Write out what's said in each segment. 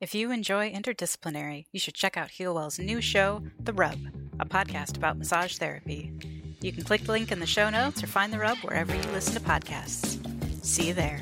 If you enjoy interdisciplinary, you should check out Healwell's new show, The Rub, a podcast about massage therapy. You can click the link in the show notes or find The Rub wherever you listen to podcasts. See you there.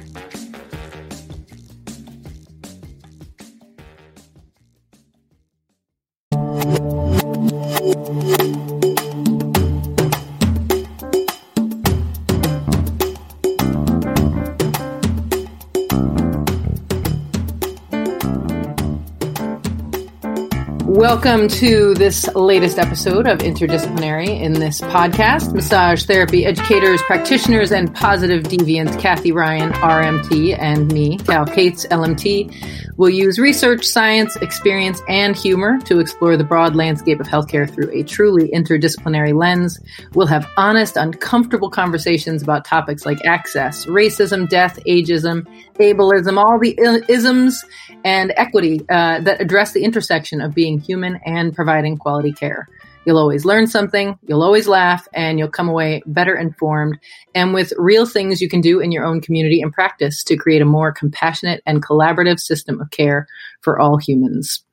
Welcome to this latest episode of Interdisciplinary. In this podcast, massage therapy educators, practitioners, and positive deviants Cathy Ryan, RMT, and me, Cal Cates, LMT, will use research, science, experience, and humor to explore the broad landscape of healthcare through a truly interdisciplinary lens. We'll have honest, uncomfortable conversations about topics like access, racism, death, ageism, ableism, all the isms, and equity uh, that address the intersection of being human and providing quality care. You'll always learn something, you'll always laugh, and you'll come away better informed and with real things you can do in your own community and practice to create a more compassionate and collaborative system of care for all humans.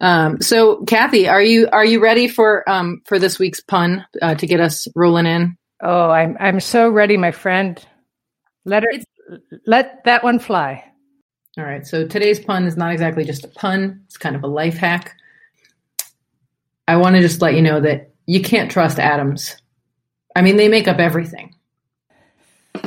Um, so, Cathy, are you are you ready for um, for this week's pun uh, to get us rolling in? Oh, I'm I'm so ready, my friend. Let her it's, let that one fly. All right. So today's pun is not exactly just a pun, it's kind of a life hack. I want to just let you know that you can't trust atoms. I mean, they make up everything.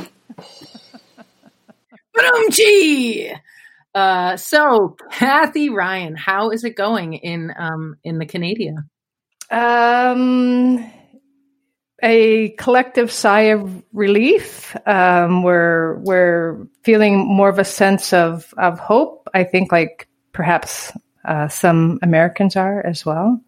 uh, so, Cathy Ryan, how is it going in um, in the Canada? Um, a collective sigh of relief. Um, we're we're feeling more of a sense of of hope. I think, like perhaps uh, some Americans are as well.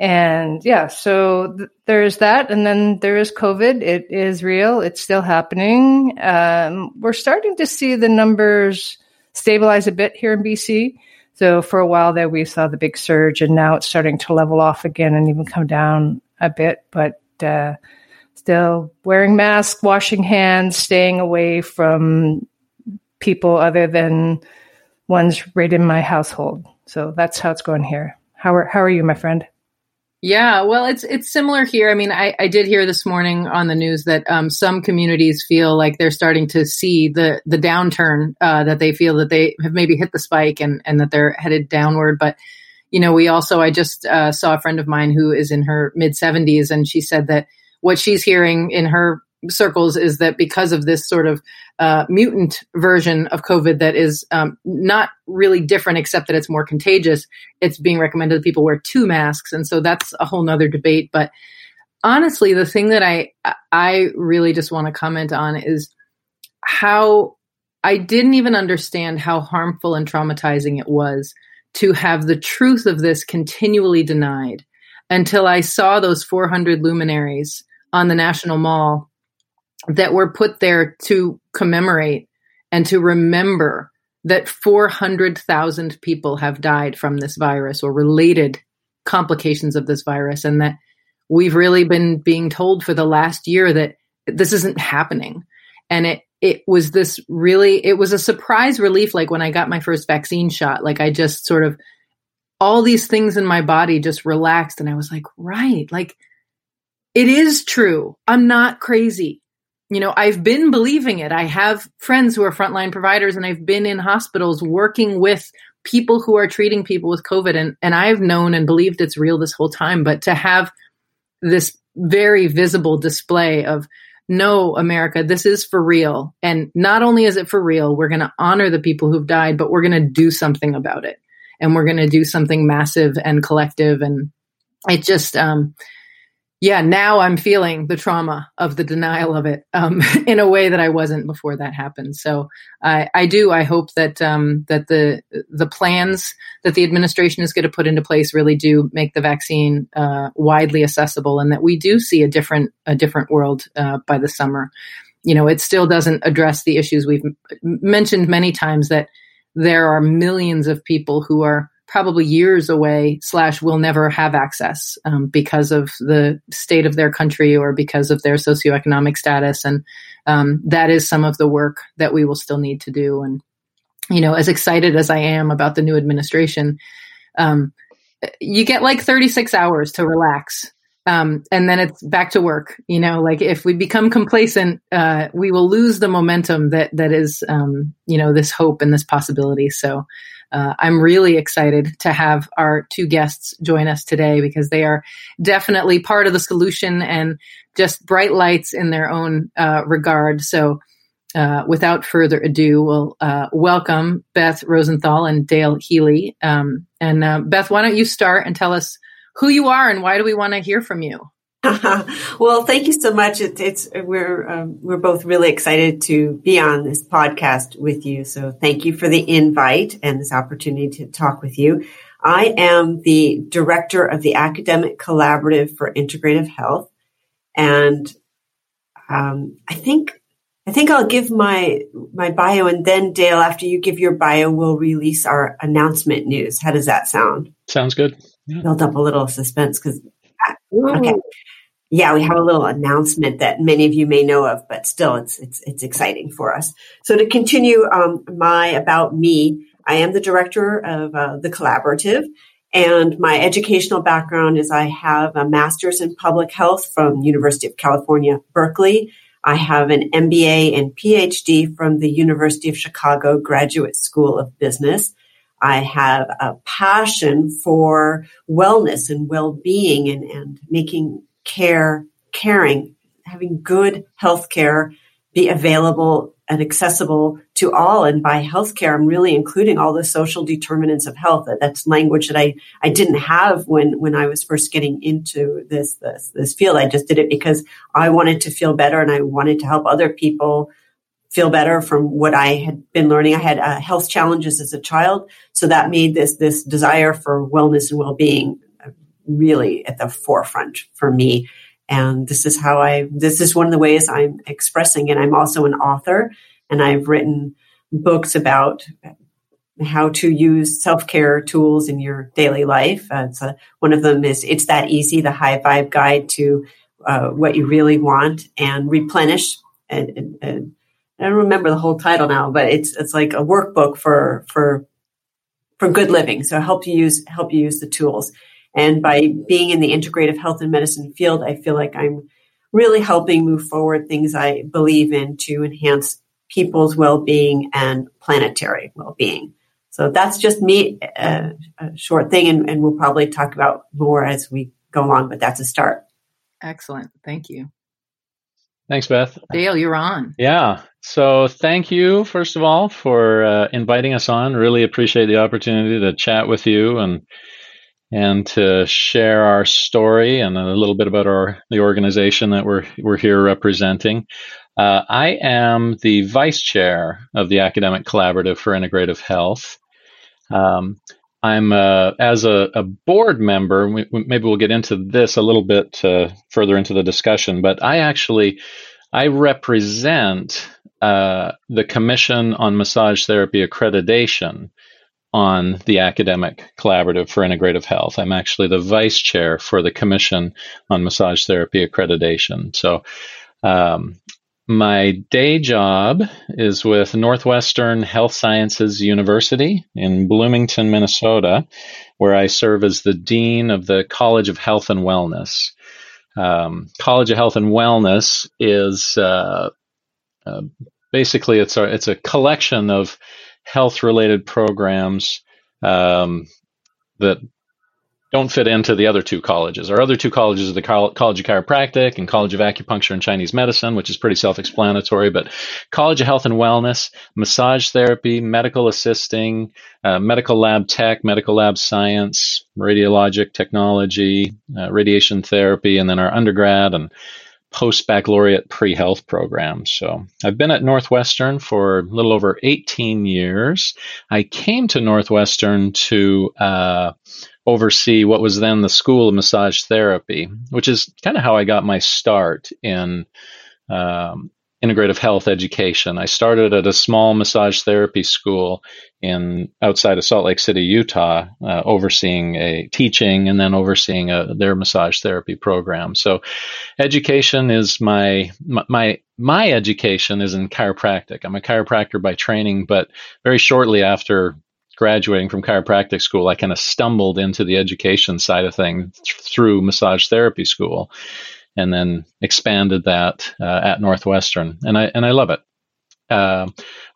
And yeah, so th- there's that, and then there is COVID. It is real. It's still happening. Um, we're starting to see the numbers stabilize a bit here in BC. So for a while there, we saw the big surge, and now it's starting to level off again and even come down a bit. But uh, still wearing masks, washing hands, staying away from people other than ones right in my household. So that's how it's going here. How are how are you, my friend? Yeah, well, it's it's similar here. I mean, I, I did hear this morning on the news that um, some communities feel like they're starting to see the the downturn uh, that they feel that they have maybe hit the spike and and that they're headed downward. But you know, we also, I just uh, saw a friend of mine who is in her mid 70s, and she said that what she's hearing in her circles is that because of this sort of uh, mutant version of COVID that is um, not really different, except that it's more contagious, it's being recommended that people wear two masks. And so that's a whole nother debate. But honestly, the thing that I, I really just want to comment on is how I didn't even understand how harmful and traumatizing it was to have the truth of this continually denied until I saw those 400 luminaries on the National Mall that were put there to commemorate and to remember that 400,000 people have died from this virus or related complications of this virus, and that we've really been being told for the last year that this isn't happening. And it it was this really it was a surprise relief like when i got my first vaccine shot. Like i just sort of all these things in my body just relaxed and i was like right like it is true. I'm not crazy you know i've been believing it i have friends who are frontline providers and i've been in hospitals working with people who are treating people with covid and and i've known and believed it's real this whole time but to have this very visible display of no, America, this is for real. And not only is it for real, we're going to honor the people who've died, but we're going to do something about it. And we're going to do something massive and collective. And it just, um, yeah, now I'm feeling the trauma of the denial of it um, in a way that I wasn't before that happened. So I, I do. I hope that um, that the the plans that the administration is going to put into place really do make the vaccine uh, widely accessible, and that we do see a different a different world uh, by the summer. You know, it still doesn't address the issues we've mentioned many times that there are millions of people who are probably years away slash will never have access um, because of the state of their country or because of their socioeconomic status and um, that is some of the work that we will still need to do and you know, as excited as I am about the new administration, um, you get like 36 hours to relax. Um, and then it's back to work. You know, like if we become complacent, uh, we will lose the momentum that that is, um, you know, this hope and this possibility. So, uh, I'm really excited to have our two guests join us today because they are definitely part of the solution and just bright lights in their own uh, regard. So, uh, without further ado, we'll uh, welcome Beth Rosenthal and Dale Healey. Um, and uh, Beth, why don't you start and tell us who you are and why do we want to hear from you? well, thank you so much. It, it's we're um, we're both really excited to be on this podcast with you. So thank you for the invite and this opportunity to talk with you. I am the director of the Academic Collaborative for Integrative Health, and um, I think I think I'll give my my bio, and then Dale, after you give your bio, we'll release our announcement news. How does that sound? Sounds good. Build up a little suspense because okay yeah, we have a little announcement that many of you may know of, but still it's, it's, it's exciting for us. So to continue, um, my about me, I am the director of uh, the collaborative and my educational background is I have a master's in public health from University of California, Berkeley. I have an MBA and PhD from the University of Chicago Graduate School of Business. I have a passion for wellness and well-being and, and making care, caring, having good health care be available and accessible to all. And by healthcare, I'm really including all the social determinants of health. That's language that I, I didn't have when, when I was first getting into this, this, this field. I just did it because I wanted to feel better and I wanted to help other people feel better from what I had been learning. I had uh, health challenges as a child. So that made this, this desire for wellness and well-being really at the forefront for me. And this is how I, this is one of the ways I'm expressing it. I'm also an author and I've written books about how to use self-care tools in your daily life. Uh, a, one of them is It's That Easy, the high vibe guide to uh, what you really want and replenish. And, and, and, I don't remember the whole title now, but it's, it's like a workbook for, for, for good living. So help you use, help you use the tools. And by being in the integrative health and medicine field, I feel like I'm really helping move forward things I believe in to enhance people's well-being and planetary well-being. So that's just me, uh, a short thing, and, and we'll probably talk about more as we go along, but that's a start. Excellent. Thank you. Thanks, Beth. Dale, you're on. Yeah. So thank you, first of all, for uh, inviting us on. Really appreciate the opportunity to chat with you and and to share our story and a little bit about our the organization that we're we're here representing. Uh, I am the vice chair of the Academic Collaborative for Integrative Health. Um, I'm uh, as a, a, board member. We, maybe we'll get into this a little bit uh, further into the discussion, but I actually I represent uh, the Commission on Massage Therapy Accreditation, on the Academic Collaborative for Integrative Health. I'm actually the vice chair for the Commission on Massage Therapy Accreditation. So, um, my day job is with Northwestern Health Sciences University in Bloomington, Minnesota, where I serve as the dean of the College of Health and Wellness. Um, College of Health and Wellness is uh, uh, basically it's a it's a collection of health related programs um, that don't fit into the other two colleges. Our other two colleges are the College of Chiropractic and College of Acupuncture and Chinese Medicine, which is pretty self explanatory. But College of Health and Wellness, massage therapy, medical assisting, uh, medical lab tech, medical lab science, radiologic technology, uh, radiation therapy, and then our undergrad and post baccalaureate pre health program. So I've been at Northwestern for a little over 18 years. I came to Northwestern to uh, oversee what was then the School of Massage Therapy, which is kind of how I got my start in um, integrative health education. I started at a small massage therapy school in outside of Salt Lake City, Utah, uh, overseeing a teaching and then overseeing a, their massage therapy program. So, education is my my my education is in chiropractic. I'm a chiropractor by training, but very shortly after graduating from chiropractic school, I kind of stumbled into the education side of things through massage therapy school, and then expanded that uh, at Northwestern, and I and I love it. Uh,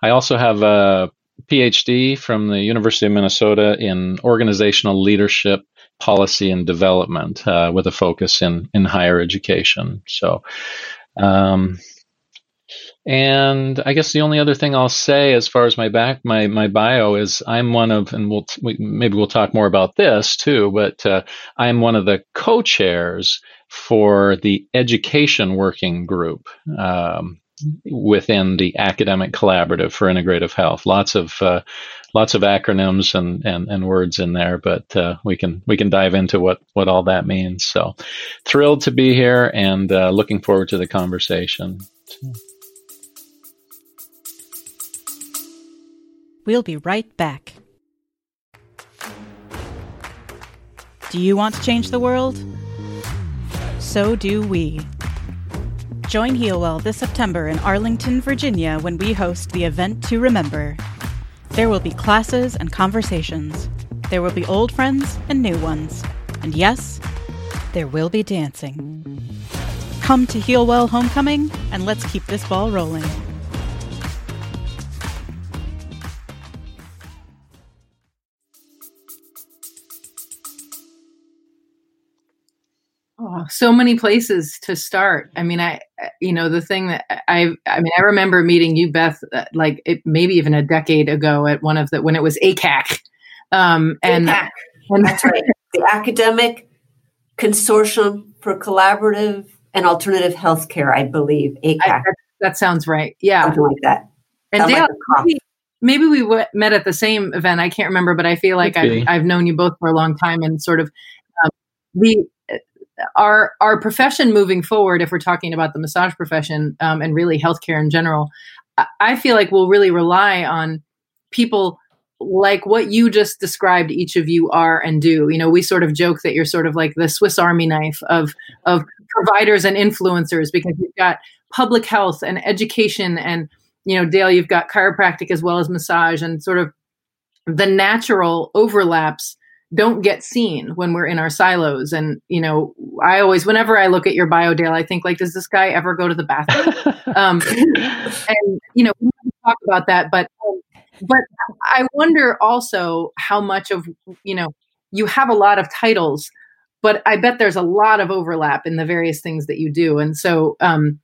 I also have a PhD from the University of Minnesota in organizational leadership, policy, and development, uh, with a focus in in higher education. So. Um, and I guess the only other thing I'll say, as far as my back, my my bio is, I'm one of, and we'll we, maybe we'll talk more about this too. But uh, I'm one of the co-chairs for the education working group um, within the academic collaborative for integrative health. Lots of uh, lots of acronyms and, and, and words in there, but uh, we can we can dive into what what all that means. So thrilled to be here and uh, looking forward to the conversation. We'll be right back. Do you want to change the world? So do we. Join Healwell this September in Arlington, Virginia when we host the event to remember. There will be classes and conversations. There will be old friends and new ones. And yes, there will be dancing. Come to Healwell Homecoming and let's keep this ball rolling. So many places to start. I mean, I, you know, the thing that I, I mean, I remember meeting you, Beth, uh, like it, maybe even a decade ago at one of the, when it was ACAC. Um, and, ACAC. and that's right. The Academic Consortium for Collaborative and Alternative Healthcare, I believe. ACAC. I, that, that, sounds right. Yeah. Something like that. And Dale, maybe, maybe, we w- met at the same event. I can't remember, but I feel like I've, I've, known you both for a long time and sort of um, the, our our profession moving forward, if we're talking about the massage profession um, and really healthcare in general, I feel like we'll really rely on people like what you just described each of you are and do. You know we sort of joke that you're sort of like the swiss army knife of of providers and influencers because you've got public health and education and you know dale you've got chiropractic as well as massage and sort of the natural overlaps don't get seen when we're in our silos. And, you know, I always, whenever I look at your bio, Dale, I think like, does this guy ever go to the bathroom? um, and, you know, we talk about that, but, um, but I wonder also how much of, you know, you have a lot of titles, but I bet there's a lot of overlap in the various things that you do. And so, um,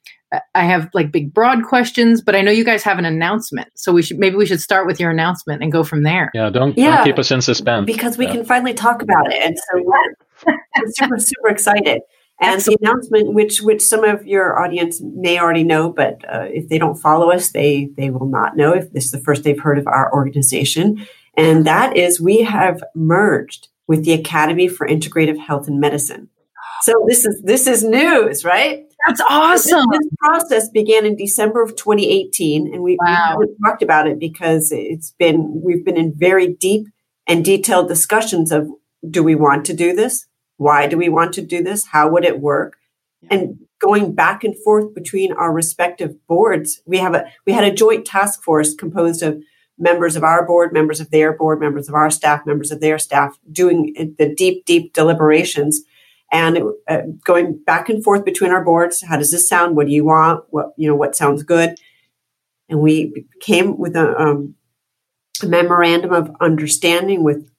I have like big broad questions, but I know you guys have an announcement, so we should maybe we should start with your announcement and go from there. Yeah, don't, yeah, don't keep us in suspense because we yeah. can finally talk about it, and so we're, we're super super excited. And Excellent. the announcement, which which some of your audience may already know, but uh, if they don't follow us, they they will not know if this is the first they've heard of our organization. And that is, we have merged with the Academy for Integrative Health and Medicine. So this is this is news, right? That's awesome. This, this process began in December of 2018, and we, wow. we haven't talked about it because it's been we've been in very deep and detailed discussions of do we want to do this? Why do we want to do this? How would it work? Yeah. And going back and forth between our respective boards, we have a we had a joint task force composed of members of our board, members of their board, members of our staff, members of their staff, doing the deep, deep deliberations and it, uh, going back and forth between our boards. How does this sound? What do you want? What you know? What sounds good? And we came with a, um, a memorandum of understanding with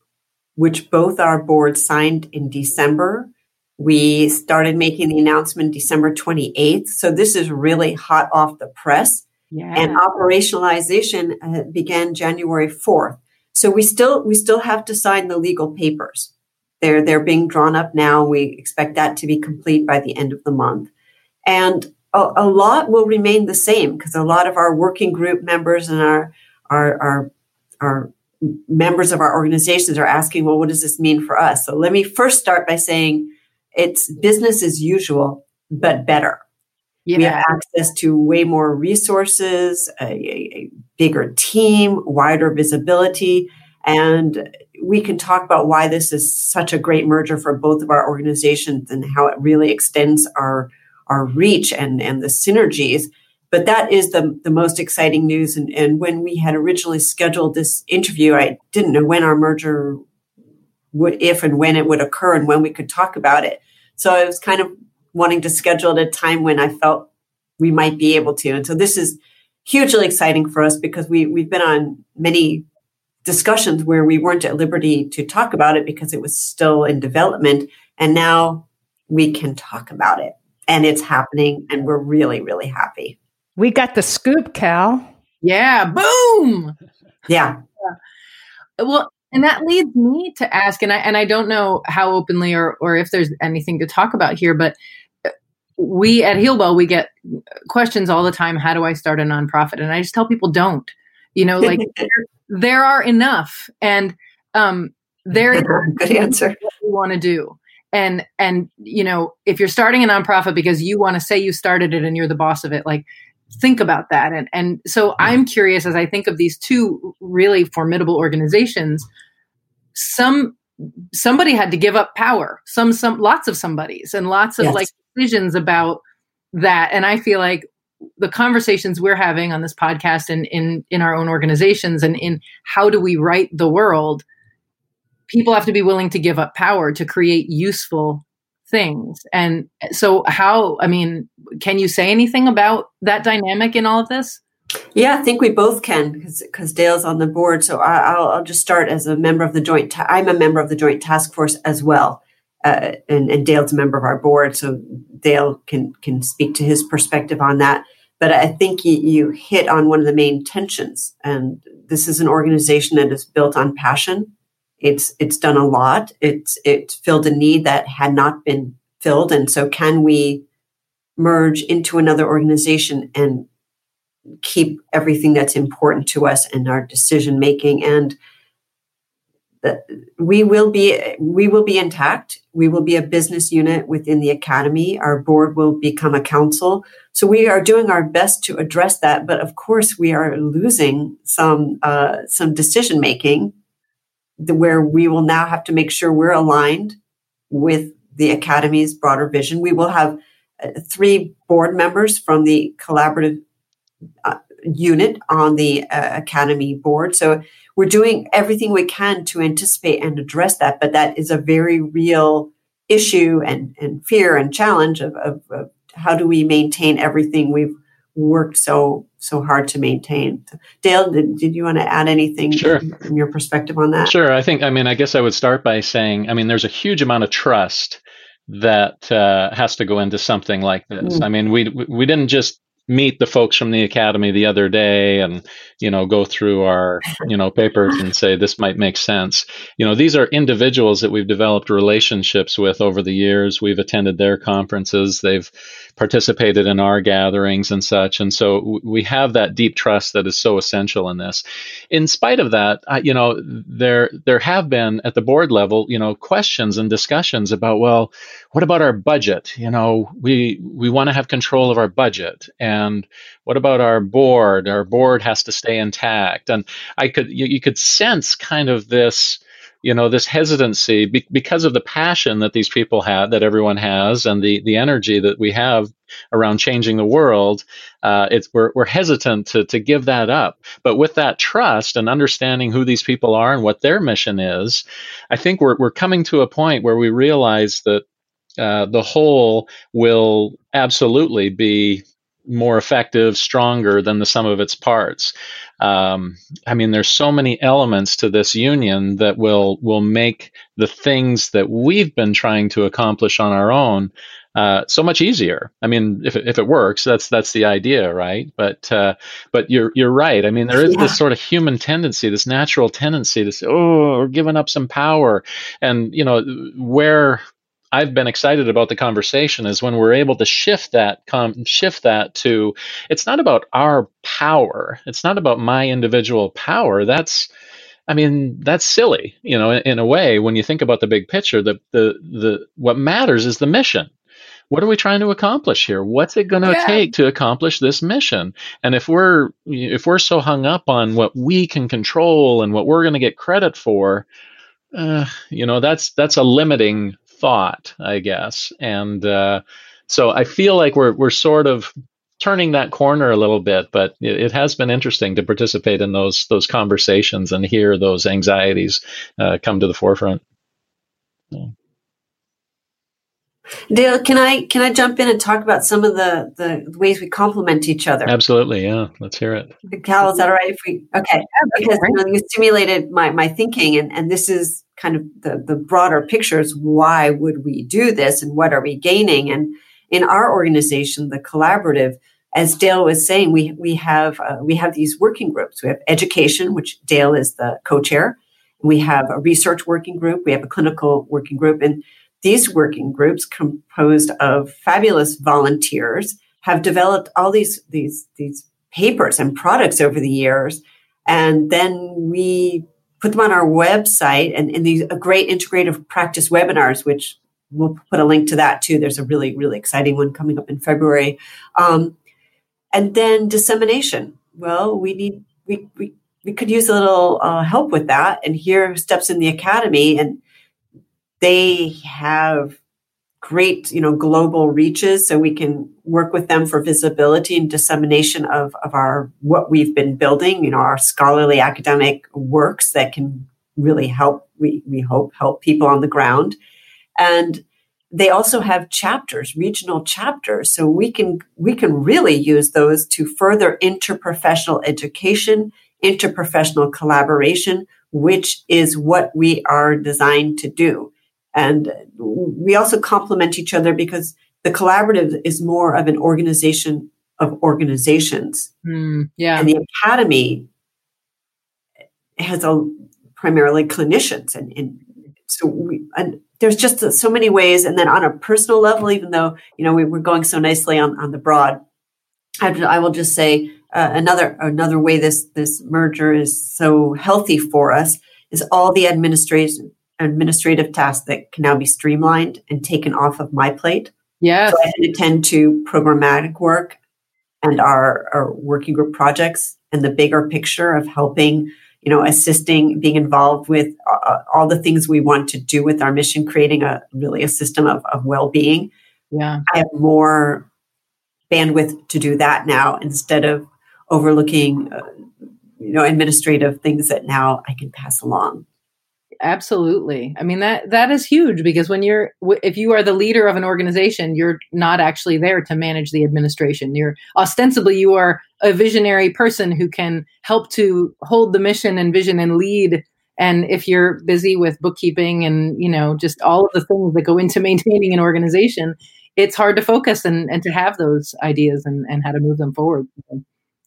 which both our boards signed in December. We started making the announcement December 28th. So this is really hot off the press. Yeah. And operationalization uh, began January 4th. So we still we still have to sign the legal papers. They're, they're being drawn up now. We expect that to be complete by the end of the month. And a, a lot will remain the same because a lot of our working group members and our, our, our, our members of our organizations are asking, well, what does this mean for us? So let me first start by saying it's business as usual, but better. Yeah. We have access to way more resources, a, a, bigger team, wider visibility, and we can talk about why this is such a great merger for both of our organizations and how it really extends our our reach and and the synergies but that is the, the most exciting news. And, and when we had originally scheduled this interview, I didn't know when our merger would, if and when it would occur and when we could talk about it. So I was kind of wanting to schedule at a time when I felt we might be able to. And so this is hugely exciting for us because we, we've been on many discussions where we weren't at liberty to talk about it because it was still in development. And now we can talk about it and it's happening and we're really, really happy. We got the scoop, Cal. Yeah, boom. Yeah. Well, and that leads me to ask, and I and I don't know how openly or or if there's anything to talk about here, but uh, we at Healwell we get questions all the time. How do I start a nonprofit? And I just tell people don't. You know, like there, are enough, and um, there is good answer. What you want to do, and and you know, if you're starting a nonprofit because you want to say you started it and you're the boss of it, like think about that. And and so I'm curious as I think of these two really formidable organizations. Some somebody had to give up power. Some some lots of somebodies and lots of yes. like decisions about that. And I feel like the conversations we're having on this podcast and in in our own organizations and in how do we right the world people have to be willing to give up power to create useful things and so how i mean can you say anything about that dynamic in all of this yeah, I think we both can because Dale's on the board. So I, will I'll just start as a member of the joint. Ta- I'm a member of the joint task force as well uh, and, and Dale's a member of our board, so Dale can can speak to his perspective on that. But I think you, you hit on one of the main tensions, and this is an organization that is built on passion. It's it's done a lot. It's it filled a need that had not been filled, and so can we merge into another organization and keep everything that's important to us in our decision making and we will be we will be intact. We will be a business unit within the academy. Our board will become a council. So we are doing our best to address that but of course we are losing some uh, some decision making where we will now have to make sure we're aligned with the academy's broader vision. We will have uh, three board members from the collaborative uh, unit on the uh, academy board. So we're doing everything we can to anticipate and address that, but that is a very real issue and, and fear and challenge of, of, of how do we maintain everything we've worked so so hard to maintain. Dale, did, did you want to add anything sure. from your perspective on that? Sure. I think, I mean, I guess I would start by saying, I mean, there's a huge amount of trust that uh, has to go into something like this. Mm. I mean, we we didn't just meet the folks from the academy the other day and you know go through our you know papers and say this might make sense. You know these are individuals that we've developed relationships with over the years. We've attended their conferences. They've participated in our gatherings and such. And so we have that deep trust that is so essential in this. In spite of that I, you know there there have been at the board level you know questions and discussions about well what about our budget? You know we we want to have control of our budget. And what about our board? Our board has to stay intact. And i could you, you could sense kind of this you know this hesitancy be, because of the passion that these people had that everyone has and the the energy that we have around changing the world uh, it's we're, we're hesitant to to give that up. But with that trust and understanding who these people are and what their mission is i think we're, we're coming to a point where we realize that uh, the whole will absolutely be more effective, stronger than the sum of its parts. Um, I mean, there's so many elements to this union that will will make the things that we've been trying to accomplish on our own uh, so much easier. I mean, if it, if it works, that's that's the idea, right? But uh, but you're you're right. I mean, there is yeah. this sort of human tendency, this natural tendency to say, "Oh, we're giving up some power," and you know where I've been excited about the conversation is when we're able to shift that com- shift that to it's not about our power. It's not about my individual power. That's I mean, that's silly, you know, in, in a way when you think about the big picture, the the the what matters is the mission. What are we trying to accomplish here? What's it going to yeah. take to accomplish this mission? And if we're if we're so hung up on what we can control and what we're going to get credit for, uh, you know, that's that's a limiting thought, I guess. And uh, so I feel like we're we're sort of turning that corner a little bit, but it, it, has been interesting to participate in those those conversations and hear those anxieties uh, come to the forefront. Yeah. Dale, can I can I jump in and talk about some of the the ways we complement each other? Absolutely, yeah. Let's hear it. Cal, is that all right? If we okay, because you, know, you stimulated my my thinking, and and this is kind of the the broader picture is why would we do this, and what are we gaining? And in our organization, the collaborative, as Dale was saying, we we have uh, we have these working groups. We have education, which Dale is the co-chair. We have a research working group. We have a clinical working group, and these working groups, composed of fabulous volunteers, have developed all these these these papers and products over the years, and then we put them on our website and in these great integrative practice webinars, which we'll put a link to that too. There's a really really exciting one coming up in February, um, and then dissemination. Well, we need we we we could use a little uh, help with that, and here steps in the academy and they have great, you know, global reaches, so we can work with them for visibility and dissemination of, of our what we've been building, you know, our scholarly academic works that can really help, we, we hope, help people on the ground. And they also have chapters, regional chapters. So we can we can really use those to further interprofessional education, interprofessional collaboration, which is what we are designed to do. And we also complement each other because the collaborative is more of an organization of organizations. Mm, yeah. And the academy has a primarily clinicians and, and so we and there's just so many ways and then on a personal level even though you know we, are going so nicely on, on the broad I, I will just say uh, another another way this this merger is so healthy for us is all the administration administrative tasks that can now be streamlined and taken off of my plate. Yes. So I can attend to programmatic work and our, our working group projects and the bigger picture of helping, you know, assisting, being involved with uh, all the things we want to do with our mission, creating a really a system of, of well-being. Yeah. I have more bandwidth to do that now instead of overlooking, uh, you know, administrative things that now I can pass along absolutely. I mean that that is huge because when you're if you are the leader of an organization you're not actually there to manage the administration. You're ostensibly you are a visionary person who can help to hold the mission and vision and lead. And if you're busy with bookkeeping and you know just all of the things that go into maintaining an organization it's hard to focus and, and to have those ideas and, and how to move them forward.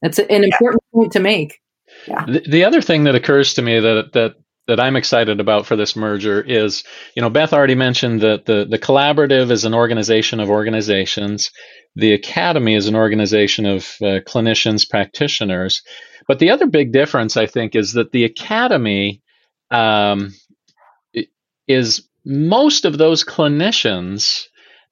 That's an important yeah. point to make. Yeah. The, the other thing that occurs to me that that that I'm excited about for this merger is, you know, Beth already mentioned that the, the collaborative is an organization of organizations. The academy is an organization of uh, clinicians, practitioners. But the other big difference, I think, is that the academy um, is most of those clinicians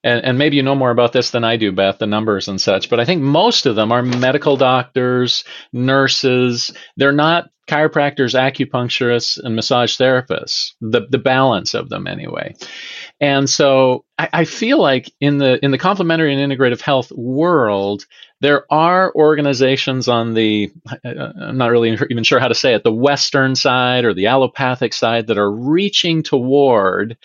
and, and, maybe you know more about this than I do, Beth, the numbers and such, but I think most of them are medical doctors, nurses. They're not chiropractors, acupuncturists, and massage therapists. The the balance of them, anyway. And so I, I feel like in the in the complementary and integrative health world, there are organizations on the uh, I'm not really even sure how to say it, the Western side or the allopathic side that are reaching toward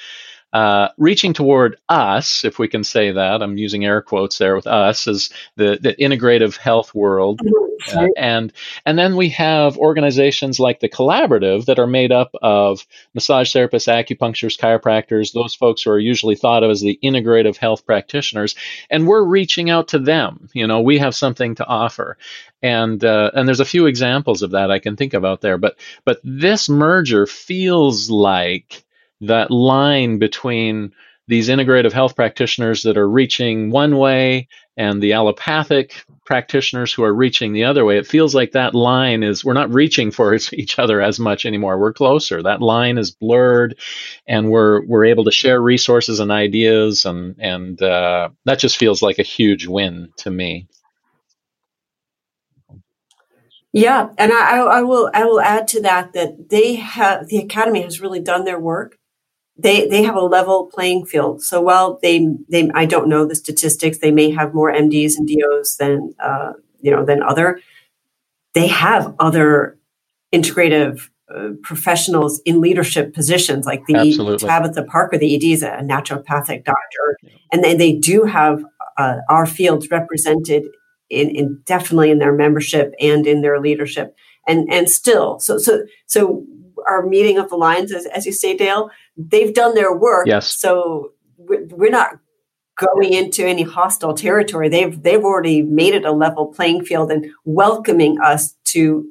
uh, reaching toward us, if we can say that, I'm using air quotes there with us, as the, the integrative health world. Mm-hmm. Uh, and and then we have organizations like the collaborative that are made up of massage therapists, acupuncturists, chiropractors, those folks who are usually thought of as the integrative health practitioners, and we're reaching out to them. You know, we have something to offer, and uh, and there's a few examples of that I can think of out there. But but this merger feels like that line between these integrative health practitioners that are reaching one way and the allopathic practitioners who are reaching the other way. It feels like that line is we're not reaching for each other as much anymore. We're closer. That line is blurred and we're we're able to share resources and ideas and and uh, that just feels like a huge win to me. Yeah and I, I will i will add to that that they have the academy has really done their work they they have a level playing field. So while they they I don't know the statistics, they may have more MDs and DOs than uh, you know than other. They have other integrative uh, professionals in leadership positions, like the Absolutely. Tabitha Parker, the ED is a naturopathic doctor, and they, they do have uh, our fields represented in, in definitely in their membership and in their leadership, and and still, so so so our meeting of the lines, as, as you say, Dale, they've done their work. Yes. So we're, we're not going into any hostile territory. They've they've already made it a level playing field and welcoming us to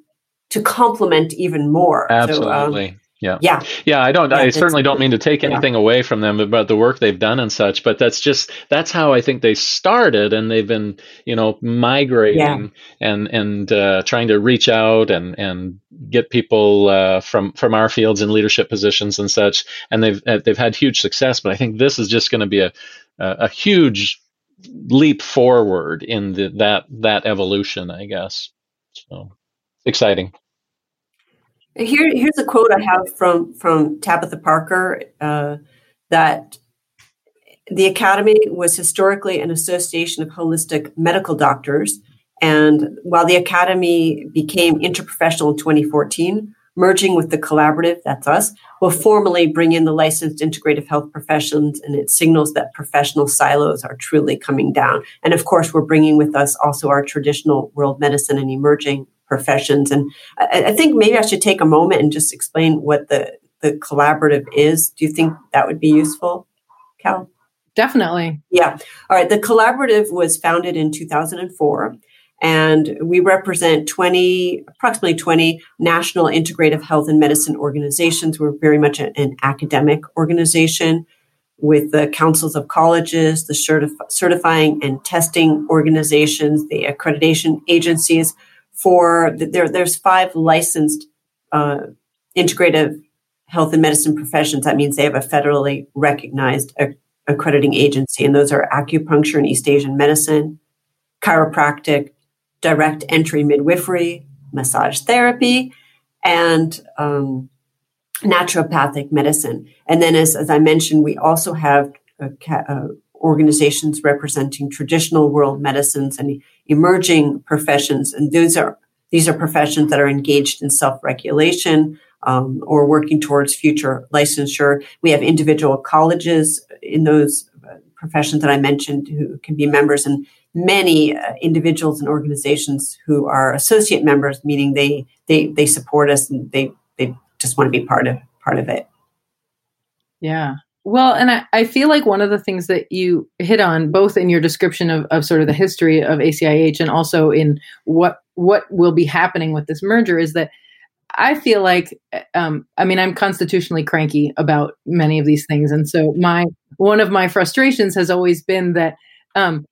to complement even more. Absolutely. So, um, yeah. Yeah. Yeah. I don't, Yeah, I certainly don't mean to take yeah. anything away from them about the work they've done and such, but that's just, that's how I think they started and they've been, you know, migrating and, and, uh, trying to reach out and, and get people, uh, from, from our fields in leadership positions and such. And they've, uh, they've had huge success, but I think this is just going to be a, a, a huge leap forward in the, that, that evolution, I guess. So exciting. Here, here's a quote I have from from Tabitha Parker uh, that the Academy was historically an association of holistic medical doctors, and while the Academy became interprofessional in 2014, merging with the collaborative, that's us, will formally bring in the licensed integrative health professions, and it signals that professional silos are truly coming down. And of course, we're bringing with us also our traditional world medicine and emerging professions. And I, I think maybe I should take a moment and just explain what the the collaborative is. Do you think that would be useful, Cal? Definitely. Yeah. All right. The collaborative was founded in 2004, and we represent 20, approximately 20 national integrative health and medicine organizations. We're very much a- an academic organization with the councils of colleges, the certif- certifying and testing organizations, the accreditation agencies. For there, there's five licensed uh, integrative health and medicine professions. That means they have a federally recognized ac- accrediting agency, and those are acupuncture and East Asian medicine, chiropractic, direct entry midwifery, massage therapy, and um, naturopathic medicine. And then, as, as I mentioned, we also have ca- uh, organizations representing traditional world medicines and emerging professions, and those are these are professions that are engaged in self-regulation um, or working towards future licensure. We have individual colleges in those uh, professions that I mentioned who can be members, and many uh, individuals and organizations who are associate members, meaning they they they support us and they they just want to be part of part of it. Yeah. Well, and I, I feel like one of the things that you hit on, both in your description of, of sort of the history of ACIH and also in what what will be happening with this merger, is that I feel like, um, I mean, I'm constitutionally cranky about many of these things, and so my one of my frustrations has always been that um,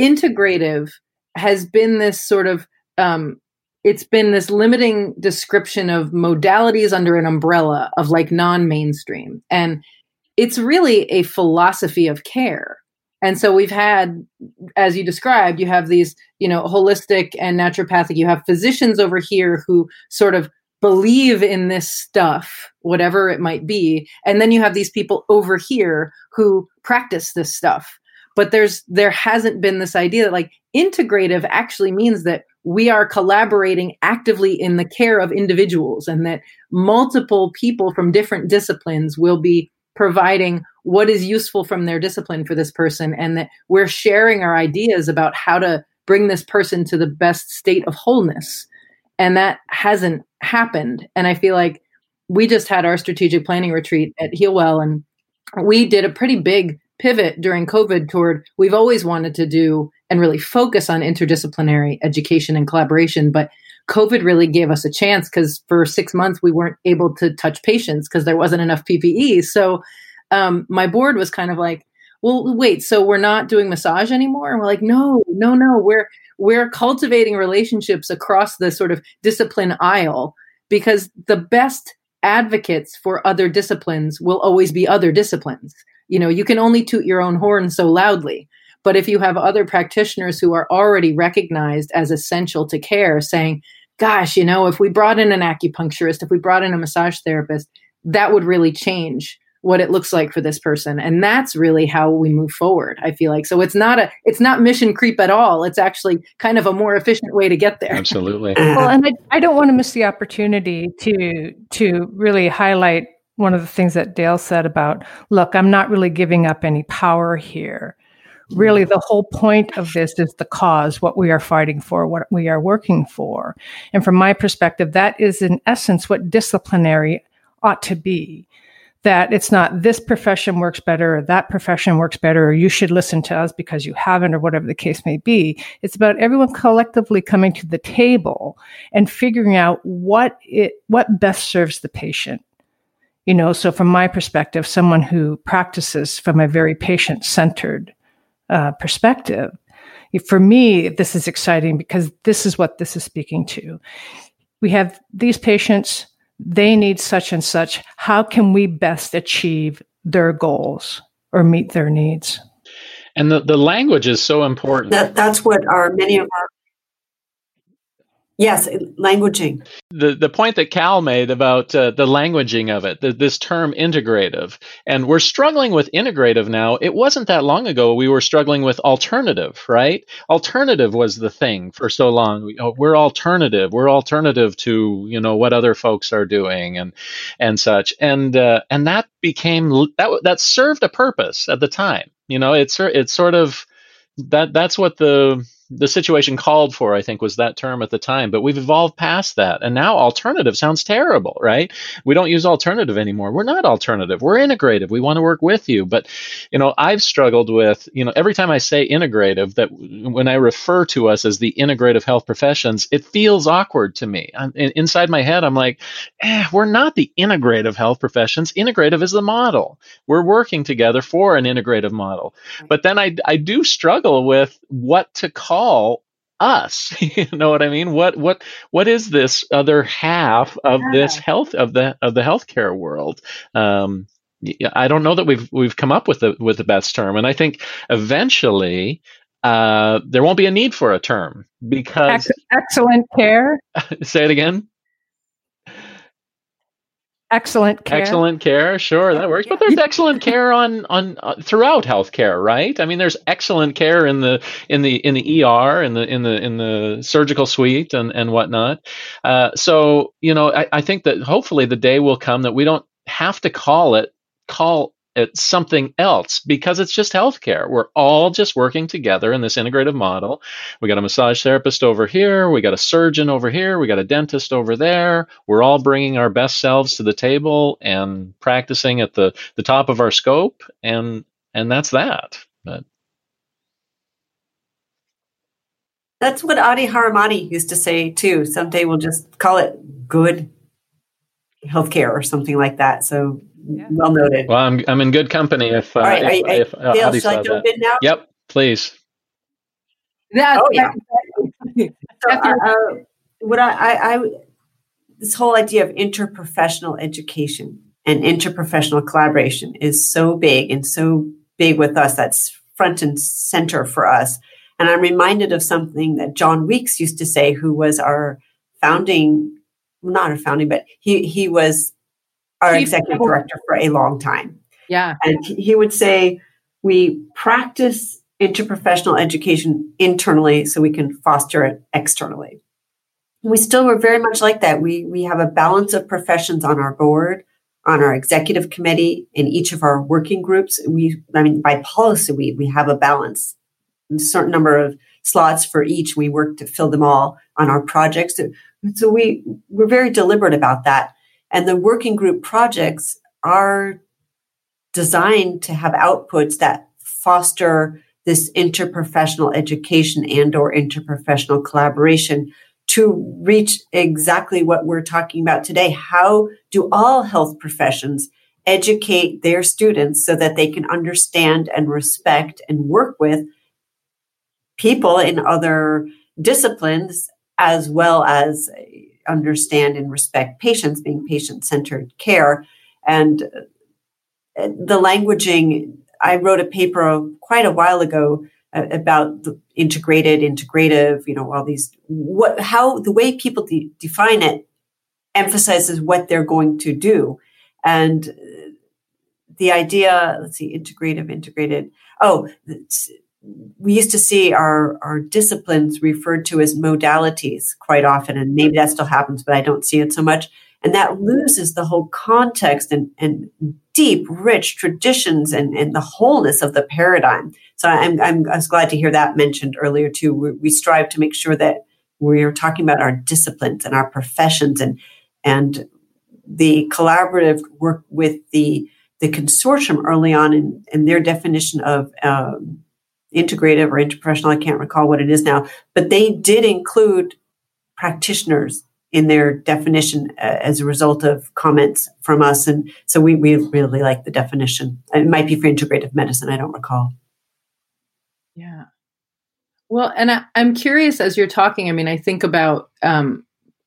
integrative has been this sort of um, it's been this limiting description of modalities under an umbrella of like non-mainstream. And it's really a philosophy of care. And so we've had as you described you have these you know holistic and naturopathic you have physicians over here who sort of believe in this stuff whatever it might be and then you have these people over here who practice this stuff. But there's there hasn't been this idea that like integrative actually means that we are collaborating actively in the care of individuals and that multiple people from different disciplines will be providing what is useful from their discipline for this person and that we're sharing our ideas about how to bring this person to the best state of wholeness. And that hasn't happened. And i feel like we just had our strategic planning retreat at healwell and we did a pretty big pivot during covid toward we've always wanted to do and really focus on interdisciplinary education and collaboration but covid really gave us a chance because for six months we weren't able to touch patients because there wasn't enough ppe so um, my board was kind of like well wait so we're not doing massage anymore? And we're like no no no we're we're cultivating relationships across the sort of discipline aisle because the best advocates for other disciplines will always be other disciplines. You know you can only toot your own horn so loudly but if you have other practitioners who are already recognized as essential to care saying gosh you know if we brought in an acupuncturist if we brought in a massage therapist that would really change what it looks like for this person. And that's really how we move forward i feel like. So it's not a it's not mission creep at all. It's actually kind of a more efficient way to get there. Absolutely. Well and I, I don't want to miss the opportunity to to really highlight one of the things that dale said about look i'm not really giving up any power here really the whole point of this is the cause what we are fighting for what we are working for. And from my perspective that is in essence what disciplinary ought to be. That it's not this profession works better or that profession works better or you should listen to us because you haven't or whatever the case may be. It's about everyone collectively coming to the table and figuring out what it what best serves the patient. You know so from my perspective someone who practices from a very patient centered uh, perspective for me this is exciting because this is what this is speaking to we have these patients they need such and such. How can we best achieve their goals or meet their needs? And the, the language is so important. That, that's what our many of our Yes, languaging. The the point that Cal made about uh, the languaging of it, the, this term integrative, and we're struggling with integrative now. It wasn't that long ago we were struggling with alternative, right? Alternative was the thing for so long. Oh, we're alternative. We're alternative to you know what other folks are doing and and such, and uh, and that became that that served a purpose at the time. You know, it's it's sort of that that's what the the situation called for, I think, was that term at the time. But we've evolved past that. And now alternative sounds terrible, right? We don't use alternative anymore. We're not alternative. We're integrative. We want to work with you. But, you know, I've struggled with, you know, every time I say integrative, that when I refer to us as the integrative health professions, it feels awkward to me. I'm, inside my head, I'm like, eh, we're not the integrative health professions. Integrative is the model. We're working together for an integrative model. But then I, I do struggle with what to call call us you know what i mean what what what is this other half of yeah. this health of the of the healthcare world um i don't know that we've we've come up with the with the best term and i think eventually uh, there won't be a need for a term because excellent care. say it again excellent care. Excellent care, sure, that works. But there's excellent care on on uh, throughout healthcare, right? I mean, there's excellent care in the in the in the ER, in the in the in the surgical suite, and and whatnot. Uh, so you know, I, I think that hopefully the day will come that we don't have to call it call it's something else because it's just healthcare. We're all just working together in this integrative model. We got a massage therapist over here, we got a surgeon over here, we got a dentist over there. We're all bringing our best selves to the table and practicing at the the top of our scope and and that's that. But that's what Adi Haramati used to say too. Someday we'll just call it good healthcare or something like that. So yeah. Well noted. Well, I'm I'm in good company if uh, right, if, I, I, if uh, Dale, shall I jump that. in now? Yep, please. Yeah. Oh yeah. so, uh, uh, what I, I, I this whole idea of interprofessional education and interprofessional collaboration is so big and so big with us. That's front and center for us. And I'm reminded of something that John Weeks used to say, who was our founding, not our founding, but he he was our Chief executive director for a long time. Yeah. And he would say, we practice interprofessional education internally so we can foster it externally. We still were very much like that. We, we have a balance of professions on our board, on our executive committee, in each of our working groups. We, I mean, by policy, we, we have a balance, a certain number of slots for each. We work to fill them all on our projects. So we, we're very deliberate about that. And the working group projects are designed to have outputs that foster this interprofessional education and or interprofessional collaboration to reach exactly what we're talking about today. How do all health professions educate their students so that they can understand and respect and work with people in other disciplines as well as understand and respect patients, being patient centered care. And uh, the languaging, I wrote a paper quite a while ago uh, about the integrated, integrative, you know, all these, what, how the way people de- define it emphasizes what they're going to do. And the idea, let's see, integrative, integrated. Oh, we used to see our, our disciplines referred to as modalities quite often, and maybe that still happens, but I don't see it so much. And that loses the whole context and, and deep, rich traditions and, and the wholeness of the paradigm. So I'm, I'm, I was glad to hear that mentioned earlier too. We, we strive to make sure that we're talking about our disciplines and our professions and, and the collaborative work with the, the consortium early on in, in their definition of um, integrative or interprofessional. I can't recall what it is now, but they did include practitioners in their definition uh, as a result of comments from us. And so we, we really like the definition. It might be for integrative medicine. I don't recall. Yeah. Well, and I, am curious as you're talking, I mean, I think about um,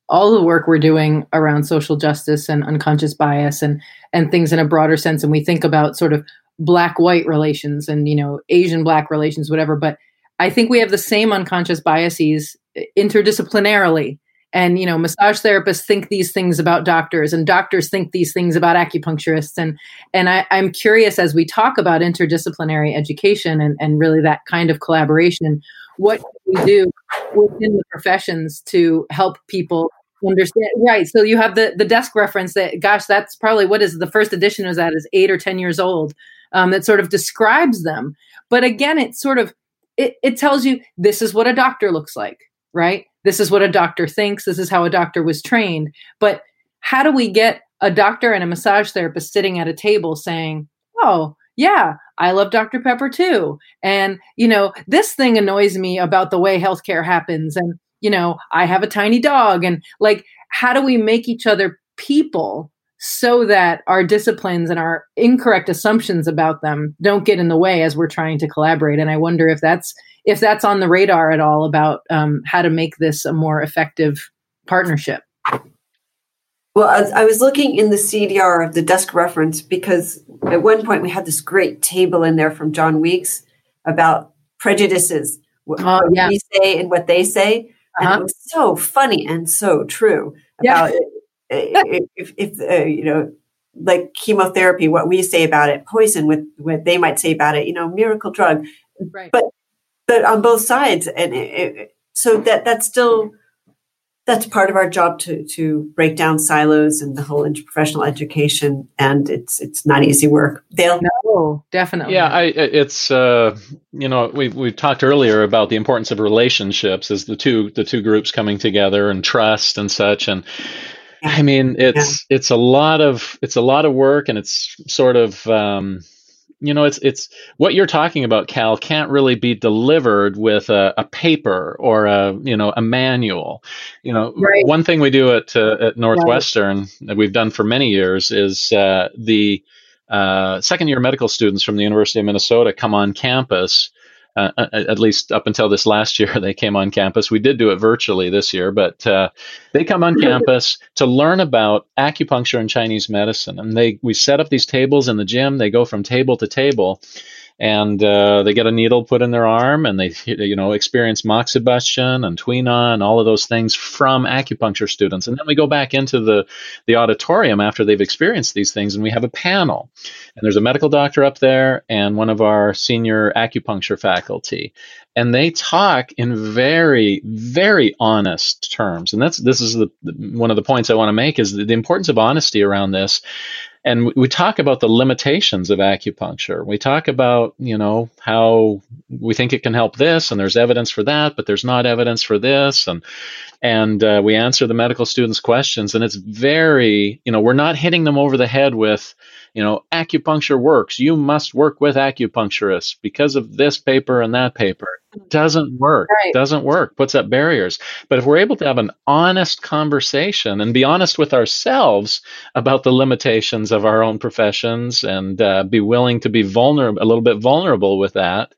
all the work we're doing around social justice and unconscious bias and, and things in a broader sense. And we think about sort of black white relations and, you know, Asian black relations, whatever. But I think we have the same unconscious biases interdisciplinarily. And you know massage therapists think these things about doctors and doctors think these things about acupuncturists. And and I, am curious as we talk about interdisciplinary education and, and really that kind of collaboration what we do within the professions to help people understand? Right so you have the the desk reference that gosh that's probably what is the first edition of that is eight or ten years old um, that sort of describes them. But again it sort of it, it tells you this is what a doctor looks like right? This is what a doctor thinks. This is how a doctor was trained. But how do we get a doctor and a massage therapist sitting at a table saying oh yeah i love dr pepper too. And you know this thing annoys me about the way healthcare happens. And you know i have a tiny dog. And like how do we make each other people so that our disciplines and our incorrect assumptions about them don't get in the way as we're trying to collaborate and i wonder if that's if that's on the radar at all about um, how to make this a more effective partnership. Well, I was looking in the CDR of the desk reference because at one point we had this great table in there from John Weeks about prejudices, what, oh, yeah. we say and what they say. Uh-huh. And it was so funny and so true about yeah. If, if, if uh, you know, like chemotherapy, what we say about it, poison, with what they might say about it, you know, miracle drug. Right. But but on both sides, and it, it, so that that's still that's part of our job to to break down silos and the whole interprofessional education, and it's it's not easy work. they'll no, definitely, yeah, I, it's uh, you know we we talked earlier about the importance of relationships as the two the two groups coming together and trust and such, and I mean it's yeah. it's a lot of it's a lot of work, and it's sort of um, you know, it's it's what you're talking about, Cal, can't really be delivered with a, a paper or a you know a manual. You know, right. one thing we do at uh, at Northwestern right. that we've done for many years is uh, the uh, second year medical students from the University of Minnesota come on campus uh, uh, at least up until this last year, they came on campus. We did do it virtually this year, but uh, they come on campus to learn about acupuncture and Chinese medicine. And they we set up these tables in the gym. They go from table to table, and uh, they get a needle put in their arm and they you know experience moxibustion and tuina and all of those things from acupuncture students. And then we go back into the the auditorium after they've experienced these things and we have a panel. And there's a medical doctor up there and one of our senior acupuncture faculty. And they talk in very very honest terms. And that's this is the one of the points i want to make is the importance of honesty around this and we talk about the limitations of acupuncture. We talk about, you know, how we think it can help this, and there's evidence for that, but there's not evidence for this, and and uh, we answer the medical students' questions, and it's very, you know, we're not hitting them over the head with, you know, acupuncture works. You must work with acupuncturists because of this paper and that paper. Doesn't work. Right. Doesn't work. Puts up barriers. But if we're able to have an honest conversation and be honest with ourselves about the limitations of our own professions and uh, be willing to be vulnerable, a little bit vulnerable with that,